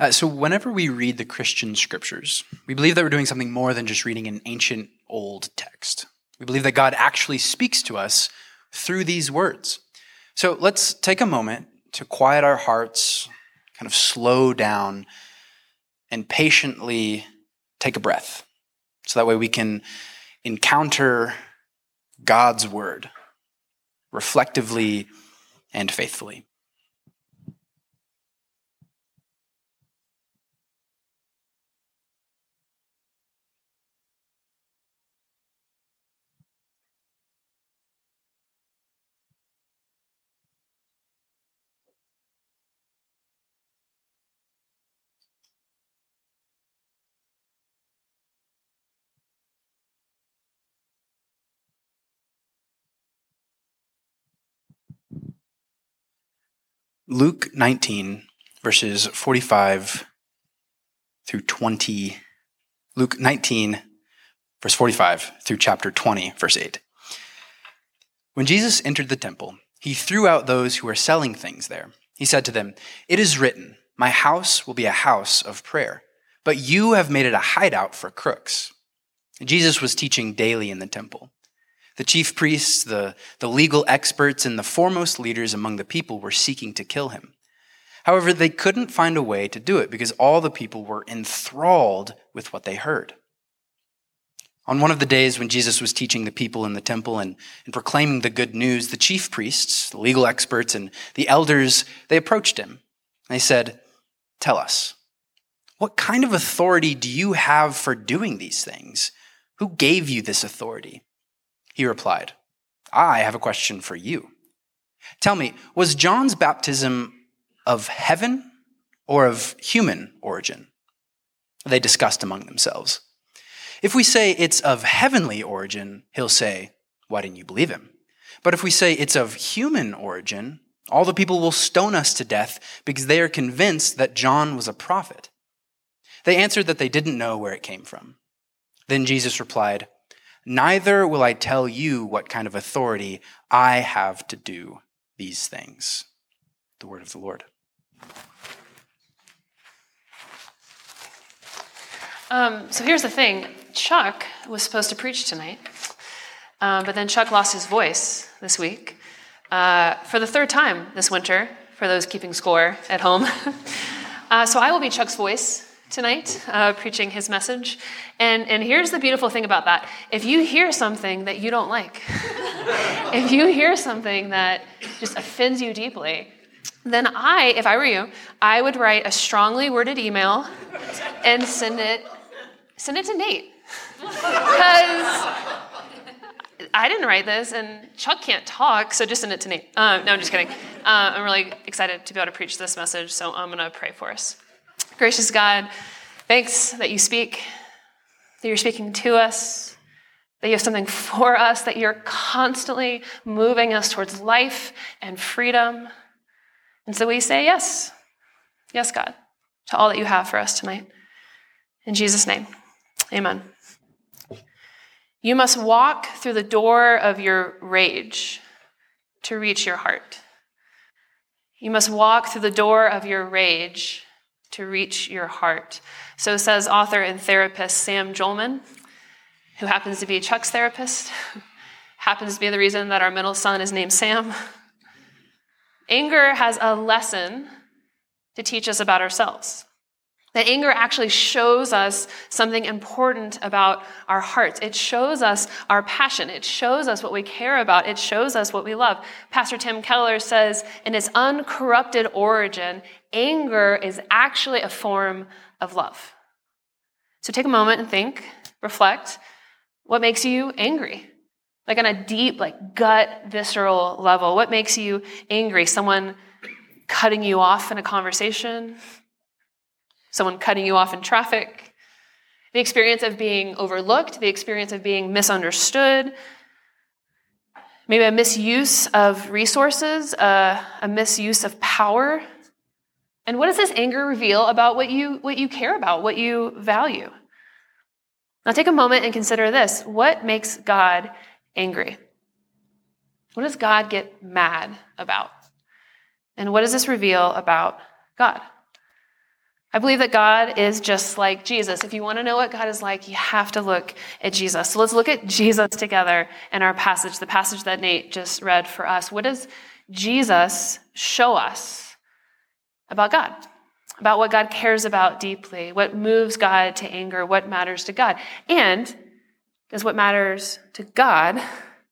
Uh, so, whenever we read the Christian scriptures, we believe that we're doing something more than just reading an ancient old text. We believe that God actually speaks to us through these words. So, let's take a moment to quiet our hearts, kind of slow down, and patiently take a breath. So that way we can encounter God's word reflectively and faithfully. Luke 19, verses 45 through 20. Luke 19, verse 45 through chapter 20, verse 8. When Jesus entered the temple, he threw out those who were selling things there. He said to them, It is written, My house will be a house of prayer, but you have made it a hideout for crooks. Jesus was teaching daily in the temple. The chief priests, the, the legal experts, and the foremost leaders among the people were seeking to kill him. However, they couldn't find a way to do it because all the people were enthralled with what they heard. On one of the days when Jesus was teaching the people in the temple and, and proclaiming the good news, the chief priests, the legal experts, and the elders, they approached him. They said, Tell us, what kind of authority do you have for doing these things? Who gave you this authority? He replied, I have a question for you. Tell me, was John's baptism of heaven or of human origin? They discussed among themselves. If we say it's of heavenly origin, he'll say, Why didn't you believe him? But if we say it's of human origin, all the people will stone us to death because they are convinced that John was a prophet. They answered that they didn't know where it came from. Then Jesus replied, Neither will I tell you what kind of authority I have to do these things. The word of the Lord. Um, so here's the thing Chuck was supposed to preach tonight, uh, but then Chuck lost his voice this week uh, for the third time this winter, for those keeping score at home. uh, so I will be Chuck's voice tonight, uh, preaching his message. And, and here's the beautiful thing about that if you hear something that you don't like, if you hear something that just offends you deeply, then I, if I were you, I would write a strongly worded email and send it, send it to Nate. Because I didn't write this, and Chuck can't talk, so just send it to Nate. Uh, no, I'm just kidding. Uh, I'm really excited to be able to preach this message, so I'm going to pray for us. Gracious God, thanks that you speak, that you're speaking to us, that you have something for us, that you're constantly moving us towards life and freedom. And so we say yes, yes, God, to all that you have for us tonight. In Jesus' name, amen. You must walk through the door of your rage to reach your heart. You must walk through the door of your rage to reach your heart. So says author and therapist Sam Jolman, who happens to be Chuck's therapist, happens to be the reason that our middle son is named Sam. Anger has a lesson to teach us about ourselves. That anger actually shows us something important about our hearts. It shows us our passion. It shows us what we care about. It shows us what we love. Pastor Tim Keller says, in its uncorrupted origin, anger is actually a form of love. So take a moment and think, reflect. What makes you angry? Like on a deep, like gut, visceral level. What makes you angry? Someone cutting you off in a conversation? someone cutting you off in traffic, the experience of being overlooked, the experience of being misunderstood, maybe a misuse of resources, a, a misuse of power. And what does this anger reveal about what you, what you care about, what you value? Now take a moment and consider this. What makes God angry? What does God get mad about? And what does this reveal about God? I believe that God is just like Jesus. If you want to know what God is like, you have to look at Jesus. So let's look at Jesus together in our passage, the passage that Nate just read for us. What does Jesus show us about God? About what God cares about deeply, what moves God to anger, what matters to God. And does what matters to God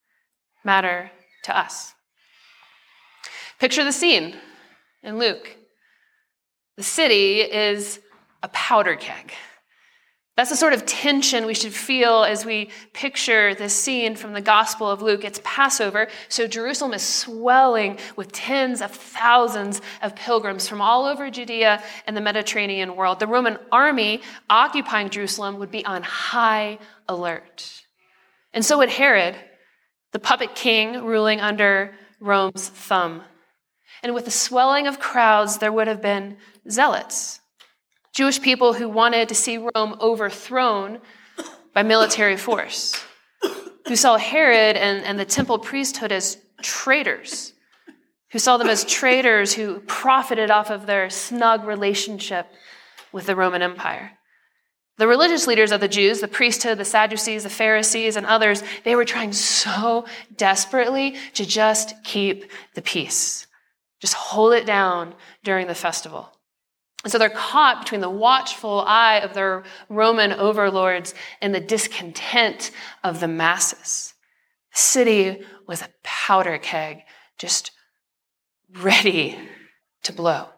matter to us? Picture the scene in Luke. The city is a powder keg. That's the sort of tension we should feel as we picture this scene from the Gospel of Luke. It's Passover, so Jerusalem is swelling with tens of thousands of pilgrims from all over Judea and the Mediterranean world. The Roman army occupying Jerusalem would be on high alert. And so would Herod, the puppet king ruling under Rome's thumb. And with the swelling of crowds, there would have been zealots, Jewish people who wanted to see Rome overthrown by military force, who saw Herod and, and the temple priesthood as traitors, who saw them as traitors who profited off of their snug relationship with the Roman Empire. The religious leaders of the Jews, the priesthood, the Sadducees, the Pharisees, and others, they were trying so desperately to just keep the peace, just hold it down during the festival. And so they're caught between the watchful eye of their Roman overlords and the discontent of the masses. The city was a powder keg, just ready to blow.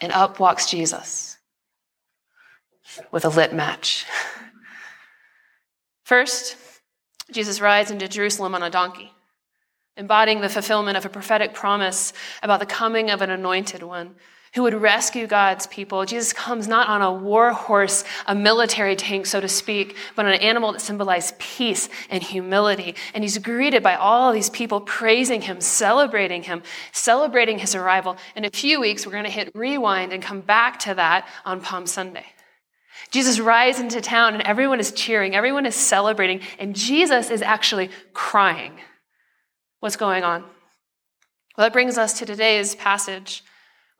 And up walks Jesus with a lit match. First, Jesus rides into Jerusalem on a donkey, embodying the fulfillment of a prophetic promise about the coming of an anointed one who would rescue God's people. Jesus comes not on a war horse, a military tank, so to speak, but on an animal that symbolized peace and humility. And he's greeted by all these people praising him, celebrating him, celebrating his arrival. In a few weeks, we're going to hit rewind and come back to that on Palm Sunday. Jesus rides into town and everyone is cheering, everyone is celebrating, and Jesus is actually crying. What's going on? Well, that brings us to today's passage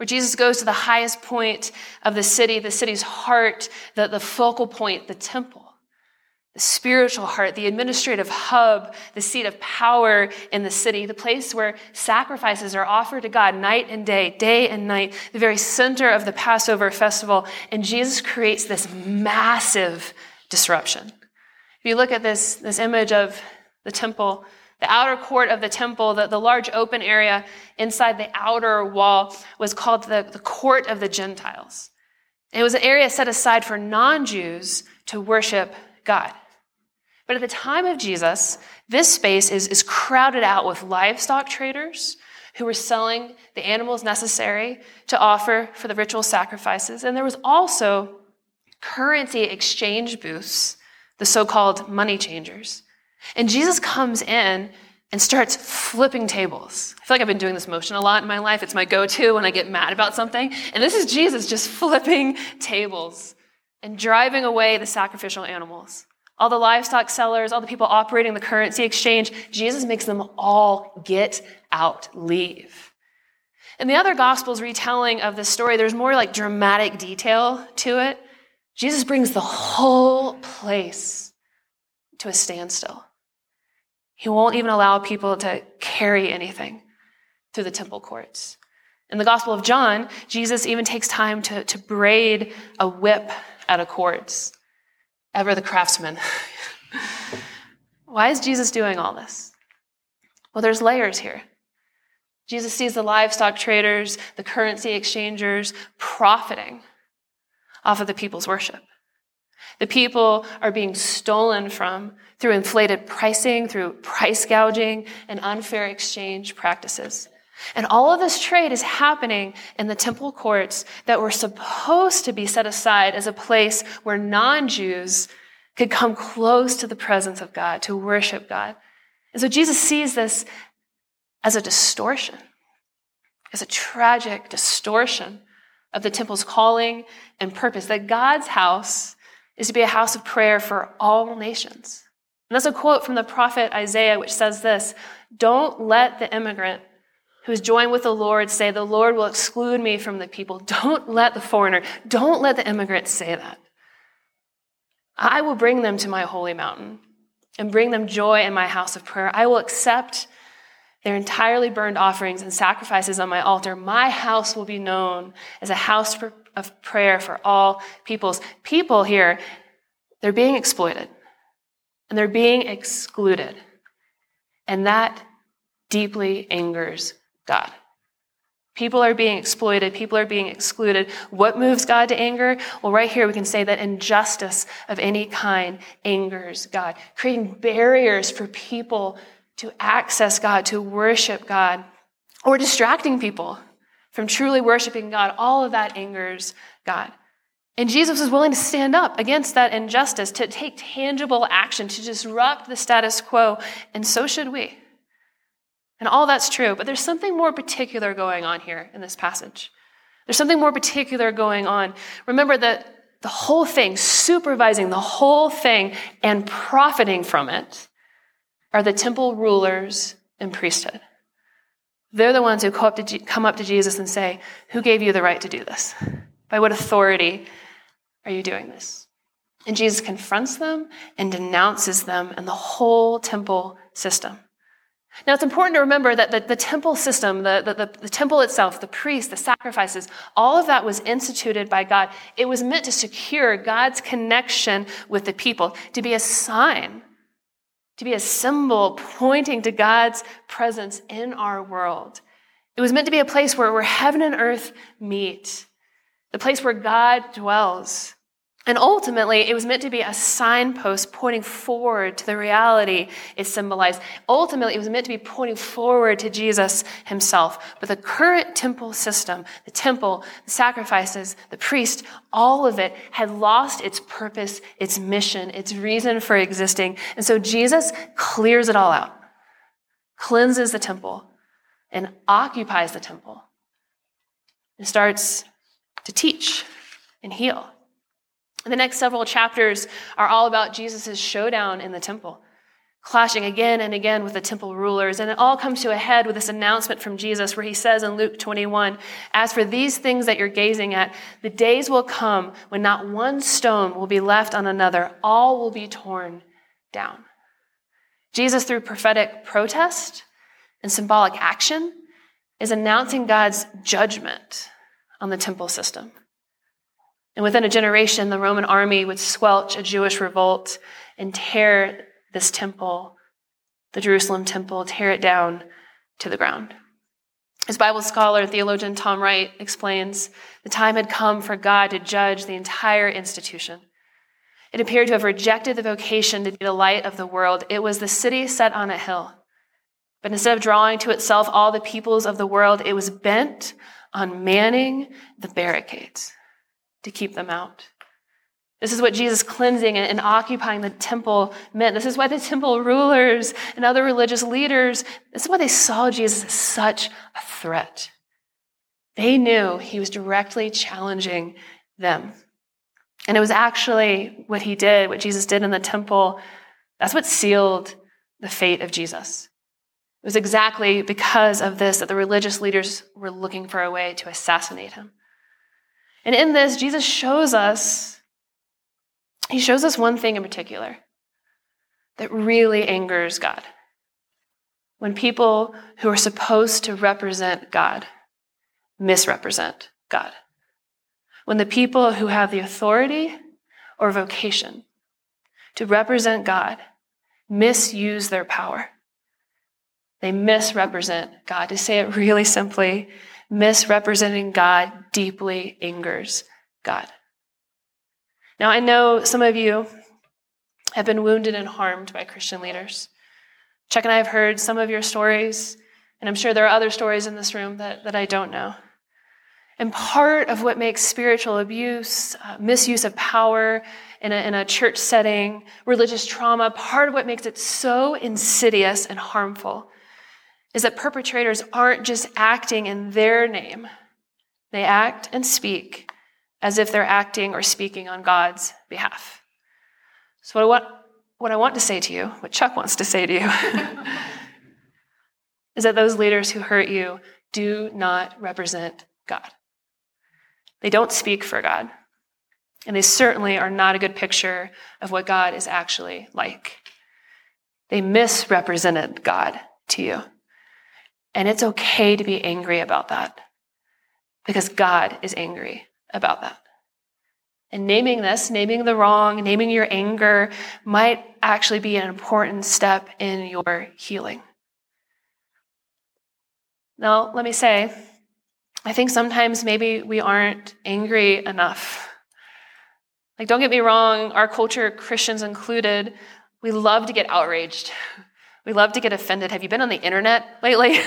where Jesus goes to the highest point of the city, the city's heart, the, the focal point, the temple, the spiritual heart, the administrative hub, the seat of power in the city, the place where sacrifices are offered to God night and day, day and night, the very center of the Passover festival. And Jesus creates this massive disruption. If you look at this, this image of the temple, the outer court of the temple, the, the large open area inside the outer wall, was called the, the court of the Gentiles. It was an area set aside for non Jews to worship God. But at the time of Jesus, this space is, is crowded out with livestock traders who were selling the animals necessary to offer for the ritual sacrifices. And there was also currency exchange booths, the so called money changers, and Jesus comes in and starts flipping tables. I feel like I've been doing this motion a lot in my life. It's my go to when I get mad about something. And this is Jesus just flipping tables and driving away the sacrificial animals. All the livestock sellers, all the people operating the currency exchange, Jesus makes them all get out, leave. In the other Gospels retelling of this story, there's more like dramatic detail to it. Jesus brings the whole place to a standstill. He won't even allow people to carry anything through the temple courts. In the Gospel of John, Jesus even takes time to, to braid a whip out of cords. Ever the craftsman. Why is Jesus doing all this? Well, there's layers here. Jesus sees the livestock traders, the currency exchangers profiting off of the people's worship. The people are being stolen from through inflated pricing, through price gouging, and unfair exchange practices. And all of this trade is happening in the temple courts that were supposed to be set aside as a place where non Jews could come close to the presence of God, to worship God. And so Jesus sees this as a distortion, as a tragic distortion of the temple's calling and purpose, that God's house is to be a house of prayer for all nations. And that's a quote from the prophet Isaiah, which says this Don't let the immigrant who is joined with the Lord say, The Lord will exclude me from the people. Don't let the foreigner, don't let the immigrant say that. I will bring them to my holy mountain and bring them joy in my house of prayer. I will accept their entirely burned offerings and sacrifices on my altar. My house will be known as a house of prayer for all peoples. People here, they're being exploited and they're being excluded. And that deeply angers God. People are being exploited. People are being excluded. What moves God to anger? Well, right here we can say that injustice of any kind angers God, creating barriers for people to access God, to worship God, or distracting people from truly worshiping God. All of that angers God. And Jesus was willing to stand up against that injustice, to take tangible action, to disrupt the status quo, and so should we. And all that's true, but there's something more particular going on here in this passage. There's something more particular going on. Remember that the whole thing, supervising the whole thing and profiting from it, are the temple rulers and priesthood. They're the ones who come up to Jesus and say, Who gave you the right to do this? By what authority are you doing this? And Jesus confronts them and denounces them and the whole temple system. Now, it's important to remember that the, the temple system, the, the, the, temple itself, the priests, the sacrifices, all of that was instituted by God. It was meant to secure God's connection with the people, to be a sign, to be a symbol pointing to God's presence in our world. It was meant to be a place where, where heaven and earth meet, the place where God dwells. And ultimately, it was meant to be a signpost pointing forward to the reality it symbolized. Ultimately, it was meant to be pointing forward to Jesus himself. But the current temple system, the temple, the sacrifices, the priest, all of it had lost its purpose, its mission, its reason for existing. And so Jesus clears it all out, cleanses the temple, and occupies the temple, and starts to teach and heal. The next several chapters are all about Jesus' showdown in the temple, clashing again and again with the temple rulers. And it all comes to a head with this announcement from Jesus where he says in Luke 21 As for these things that you're gazing at, the days will come when not one stone will be left on another, all will be torn down. Jesus, through prophetic protest and symbolic action, is announcing God's judgment on the temple system. And within a generation, the Roman army would squelch a Jewish revolt and tear this temple, the Jerusalem temple, tear it down to the ground. As Bible scholar theologian Tom Wright explains, the time had come for God to judge the entire institution. It appeared to have rejected the vocation to be the light of the world. It was the city set on a hill. But instead of drawing to itself all the peoples of the world, it was bent on manning the barricades to keep them out. This is what Jesus cleansing and occupying the temple meant. This is why the temple rulers and other religious leaders, this is why they saw Jesus as such a threat. They knew he was directly challenging them. And it was actually what he did, what Jesus did in the temple, that's what sealed the fate of Jesus. It was exactly because of this that the religious leaders were looking for a way to assassinate him. And in this, Jesus shows us, he shows us one thing in particular that really angers God. When people who are supposed to represent God misrepresent God. When the people who have the authority or vocation to represent God misuse their power. They misrepresent God. To say it really simply, misrepresenting God deeply angers God. Now, I know some of you have been wounded and harmed by Christian leaders. Chuck and I have heard some of your stories, and I'm sure there are other stories in this room that, that I don't know. And part of what makes spiritual abuse, uh, misuse of power in a, in a church setting, religious trauma, part of what makes it so insidious and harmful is that perpetrators aren't just acting in their name, they act and speak as if they're acting or speaking on God's behalf. So, what I want, what I want to say to you, what Chuck wants to say to you, is that those leaders who hurt you do not represent God. They don't speak for God. And they certainly are not a good picture of what God is actually like. They misrepresented God to you. And it's okay to be angry about that because God is angry about that. And naming this, naming the wrong, naming your anger might actually be an important step in your healing. Now, let me say, I think sometimes maybe we aren't angry enough. Like, don't get me wrong, our culture, Christians included, we love to get outraged. We love to get offended. Have you been on the internet lately?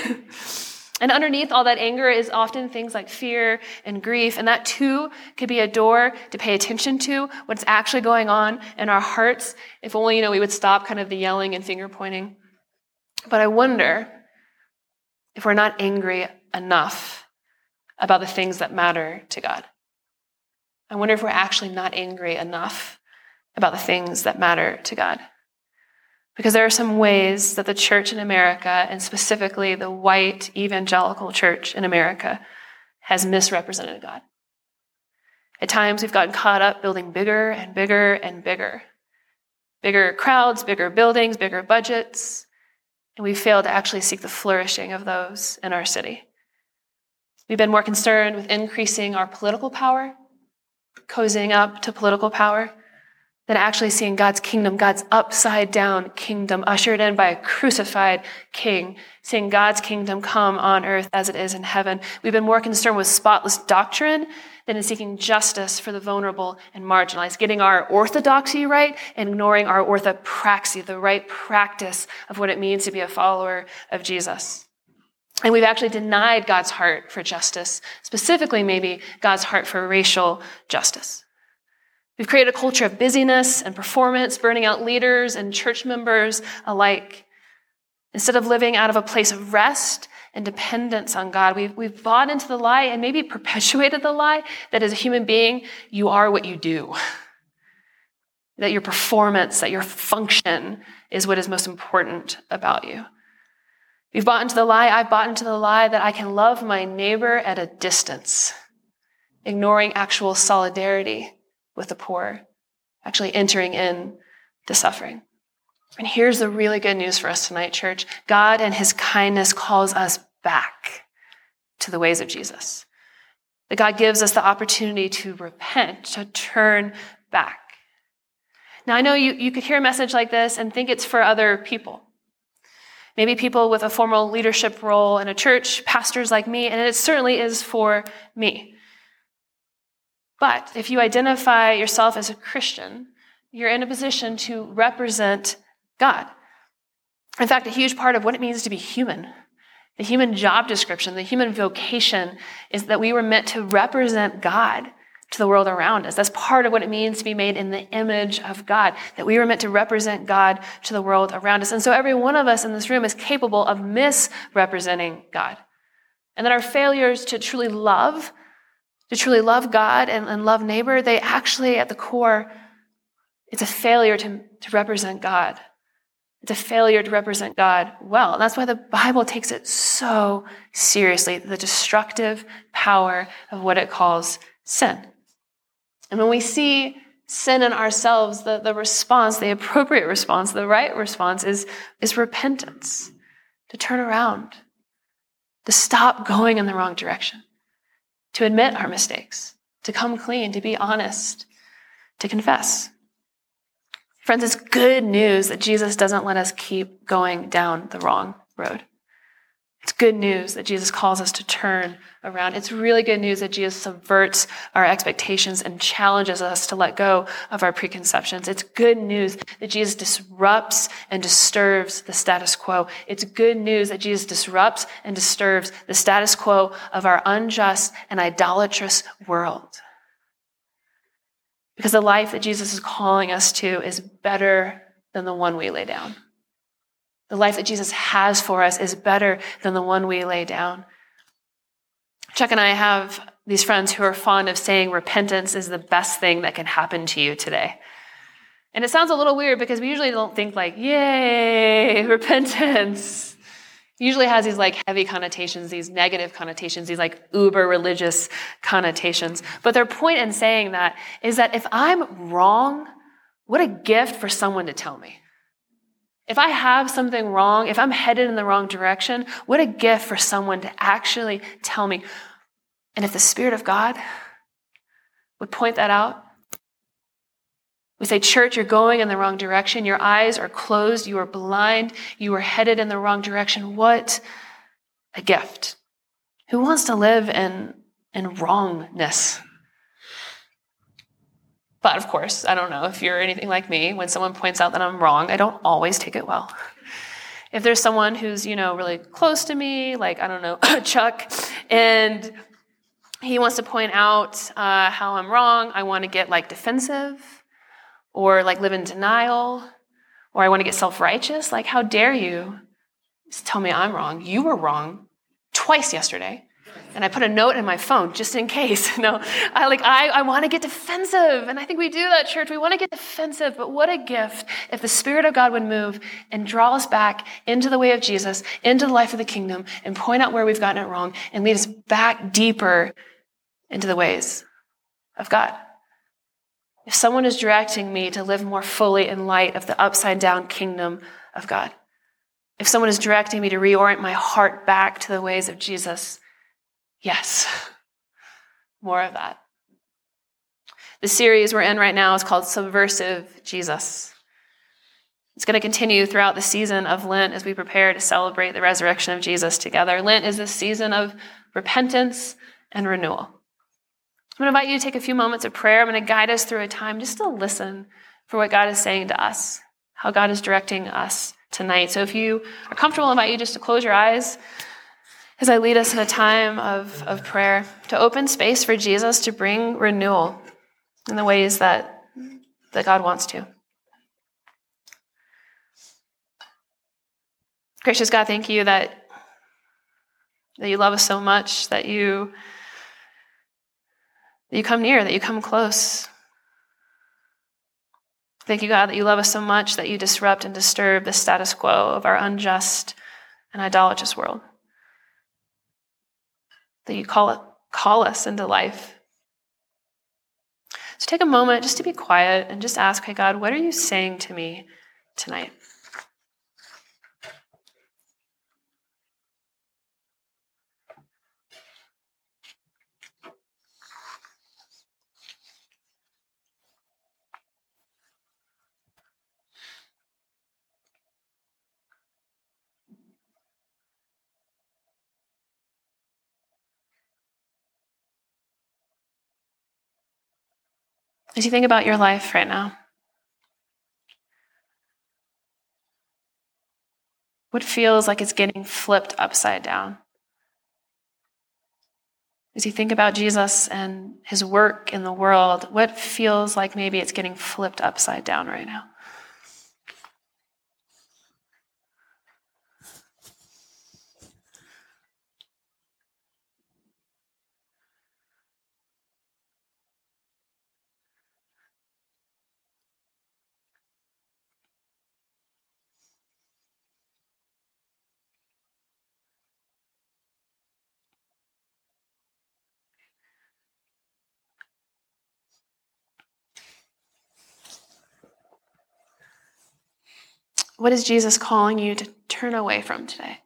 and underneath all that anger is often things like fear and grief. And that too could be a door to pay attention to what's actually going on in our hearts. If only, you know, we would stop kind of the yelling and finger pointing. But I wonder if we're not angry enough about the things that matter to God. I wonder if we're actually not angry enough about the things that matter to God. Because there are some ways that the church in America, and specifically the white evangelical church in America, has misrepresented God. At times, we've gotten caught up building bigger and bigger and bigger. Bigger crowds, bigger buildings, bigger budgets, and we failed to actually seek the flourishing of those in our city. We've been more concerned with increasing our political power, cozying up to political power, than actually seeing God's kingdom, God's upside down kingdom ushered in by a crucified king, seeing God's kingdom come on earth as it is in heaven. We've been more concerned with spotless doctrine than in seeking justice for the vulnerable and marginalized, getting our orthodoxy right and ignoring our orthopraxy, the right practice of what it means to be a follower of Jesus. And we've actually denied God's heart for justice, specifically maybe God's heart for racial justice. We've created a culture of busyness and performance, burning out leaders and church members alike. Instead of living out of a place of rest and dependence on God, we've, we've bought into the lie and maybe perpetuated the lie that as a human being, you are what you do. That your performance, that your function is what is most important about you. We've bought into the lie, I've bought into the lie that I can love my neighbor at a distance, ignoring actual solidarity with the poor, actually entering in the suffering. And here's the really good news for us tonight, church. God and his kindness calls us back to the ways of Jesus. That God gives us the opportunity to repent, to turn back. Now, I know you, you could hear a message like this and think it's for other people. Maybe people with a formal leadership role in a church, pastors like me, and it certainly is for me. But if you identify yourself as a Christian, you're in a position to represent God. In fact, a huge part of what it means to be human, the human job description, the human vocation, is that we were meant to represent God to the world around us. That's part of what it means to be made in the image of God, that we were meant to represent God to the world around us. And so every one of us in this room is capable of misrepresenting God. And that our failures to truly love to truly love God and, and love neighbor, they actually, at the core, it's a failure to, to represent God. It's a failure to represent God well. And that's why the Bible takes it so seriously the destructive power of what it calls sin. And when we see sin in ourselves, the, the response, the appropriate response, the right response is, is repentance, to turn around, to stop going in the wrong direction to admit our mistakes, to come clean, to be honest, to confess. Friends, it's good news that Jesus doesn't let us keep going down the wrong road. It's good news that Jesus calls us to turn around. It's really good news that Jesus subverts our expectations and challenges us to let go of our preconceptions. It's good news that Jesus disrupts and disturbs the status quo. It's good news that Jesus disrupts and disturbs the status quo of our unjust and idolatrous world. Because the life that Jesus is calling us to is better than the one we lay down. The life that Jesus has for us is better than the one we lay down. Chuck and I have these friends who are fond of saying repentance is the best thing that can happen to you today. And it sounds a little weird because we usually don't think like, yay, repentance. usually has these like heavy connotations, these negative connotations, these like uber religious connotations. But their point in saying that is that if I'm wrong, what a gift for someone to tell me. If I have something wrong, if I'm headed in the wrong direction, what a gift for someone to actually tell me. And if the Spirit of God would point that out, we say, Church, you're going in the wrong direction. Your eyes are closed. You are blind. You are headed in the wrong direction. What a gift. Who wants to live in, in wrongness? But of course, I don't know if you're anything like me. When someone points out that I'm wrong, I don't always take it well. If there's someone who's, you know, really close to me, like, I don't know, Chuck, and he wants to point out uh, how I'm wrong, I want to get like defensive or like live in denial, or I want to get self righteous. Like, how dare you tell me I'm wrong? You were wrong twice yesterday. And I put a note in my phone just in case. No, I like I, I want to get defensive. And I think we do that, church. We want to get defensive, but what a gift if the Spirit of God would move and draw us back into the way of Jesus, into the life of the kingdom, and point out where we've gotten it wrong and lead us back deeper into the ways of God. If someone is directing me to live more fully in light of the upside down kingdom of God, if someone is directing me to reorient my heart back to the ways of Jesus, yes, more of that. The series we're in right now is called Subversive Jesus. It's going to continue throughout the season of Lent as we prepare to celebrate the resurrection of Jesus together. Lent is a season of repentance and renewal. I'm going to invite you to take a few moments of prayer. I'm going to guide us through a time just to listen for what God is saying to us, how God is directing us tonight. So if you are comfortable, I invite you just to close your eyes as I lead us in a time of, of prayer, to open space for Jesus to bring renewal in the ways that, that God wants to. Gracious God, thank you that, that you love us so much, that you that you come near, that you come close. Thank you, God, that you love us so much that you disrupt and disturb the status quo of our unjust and idolatrous world. That you call, it, call us into life. So take a moment just to be quiet and just ask, hey, God, what are you saying to me tonight? As you think about your life right now, what feels like it's getting flipped upside down? As you think about Jesus and his work in the world, what feels like maybe it's getting flipped upside down right now? What is Jesus calling you to turn away from today?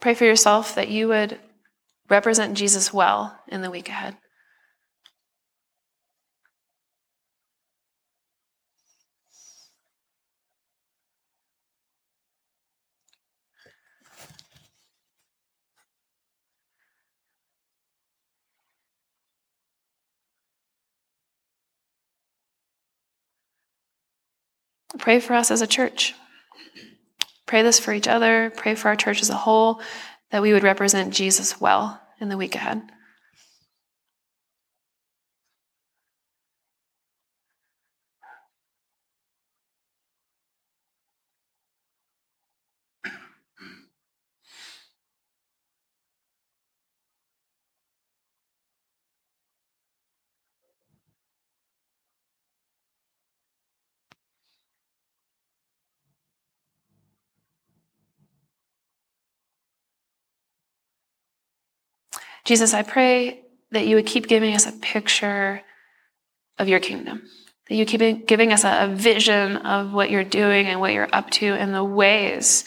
Pray for yourself that you would represent Jesus well in the week ahead. Pray for us as a church. Pray this for each other. Pray for our church as a whole, that we would represent Jesus well in the week ahead. Jesus, I pray that you would keep giving us a picture of your kingdom, that you keep giving us a, a vision of what you're doing and what you're up to and the ways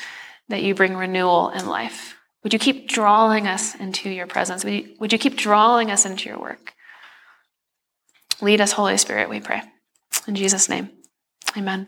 that you bring renewal in life. Would you keep drawing us into your presence? Would you, would you keep drawing us into your work? Lead us, Holy Spirit, we pray. In Jesus' name, amen.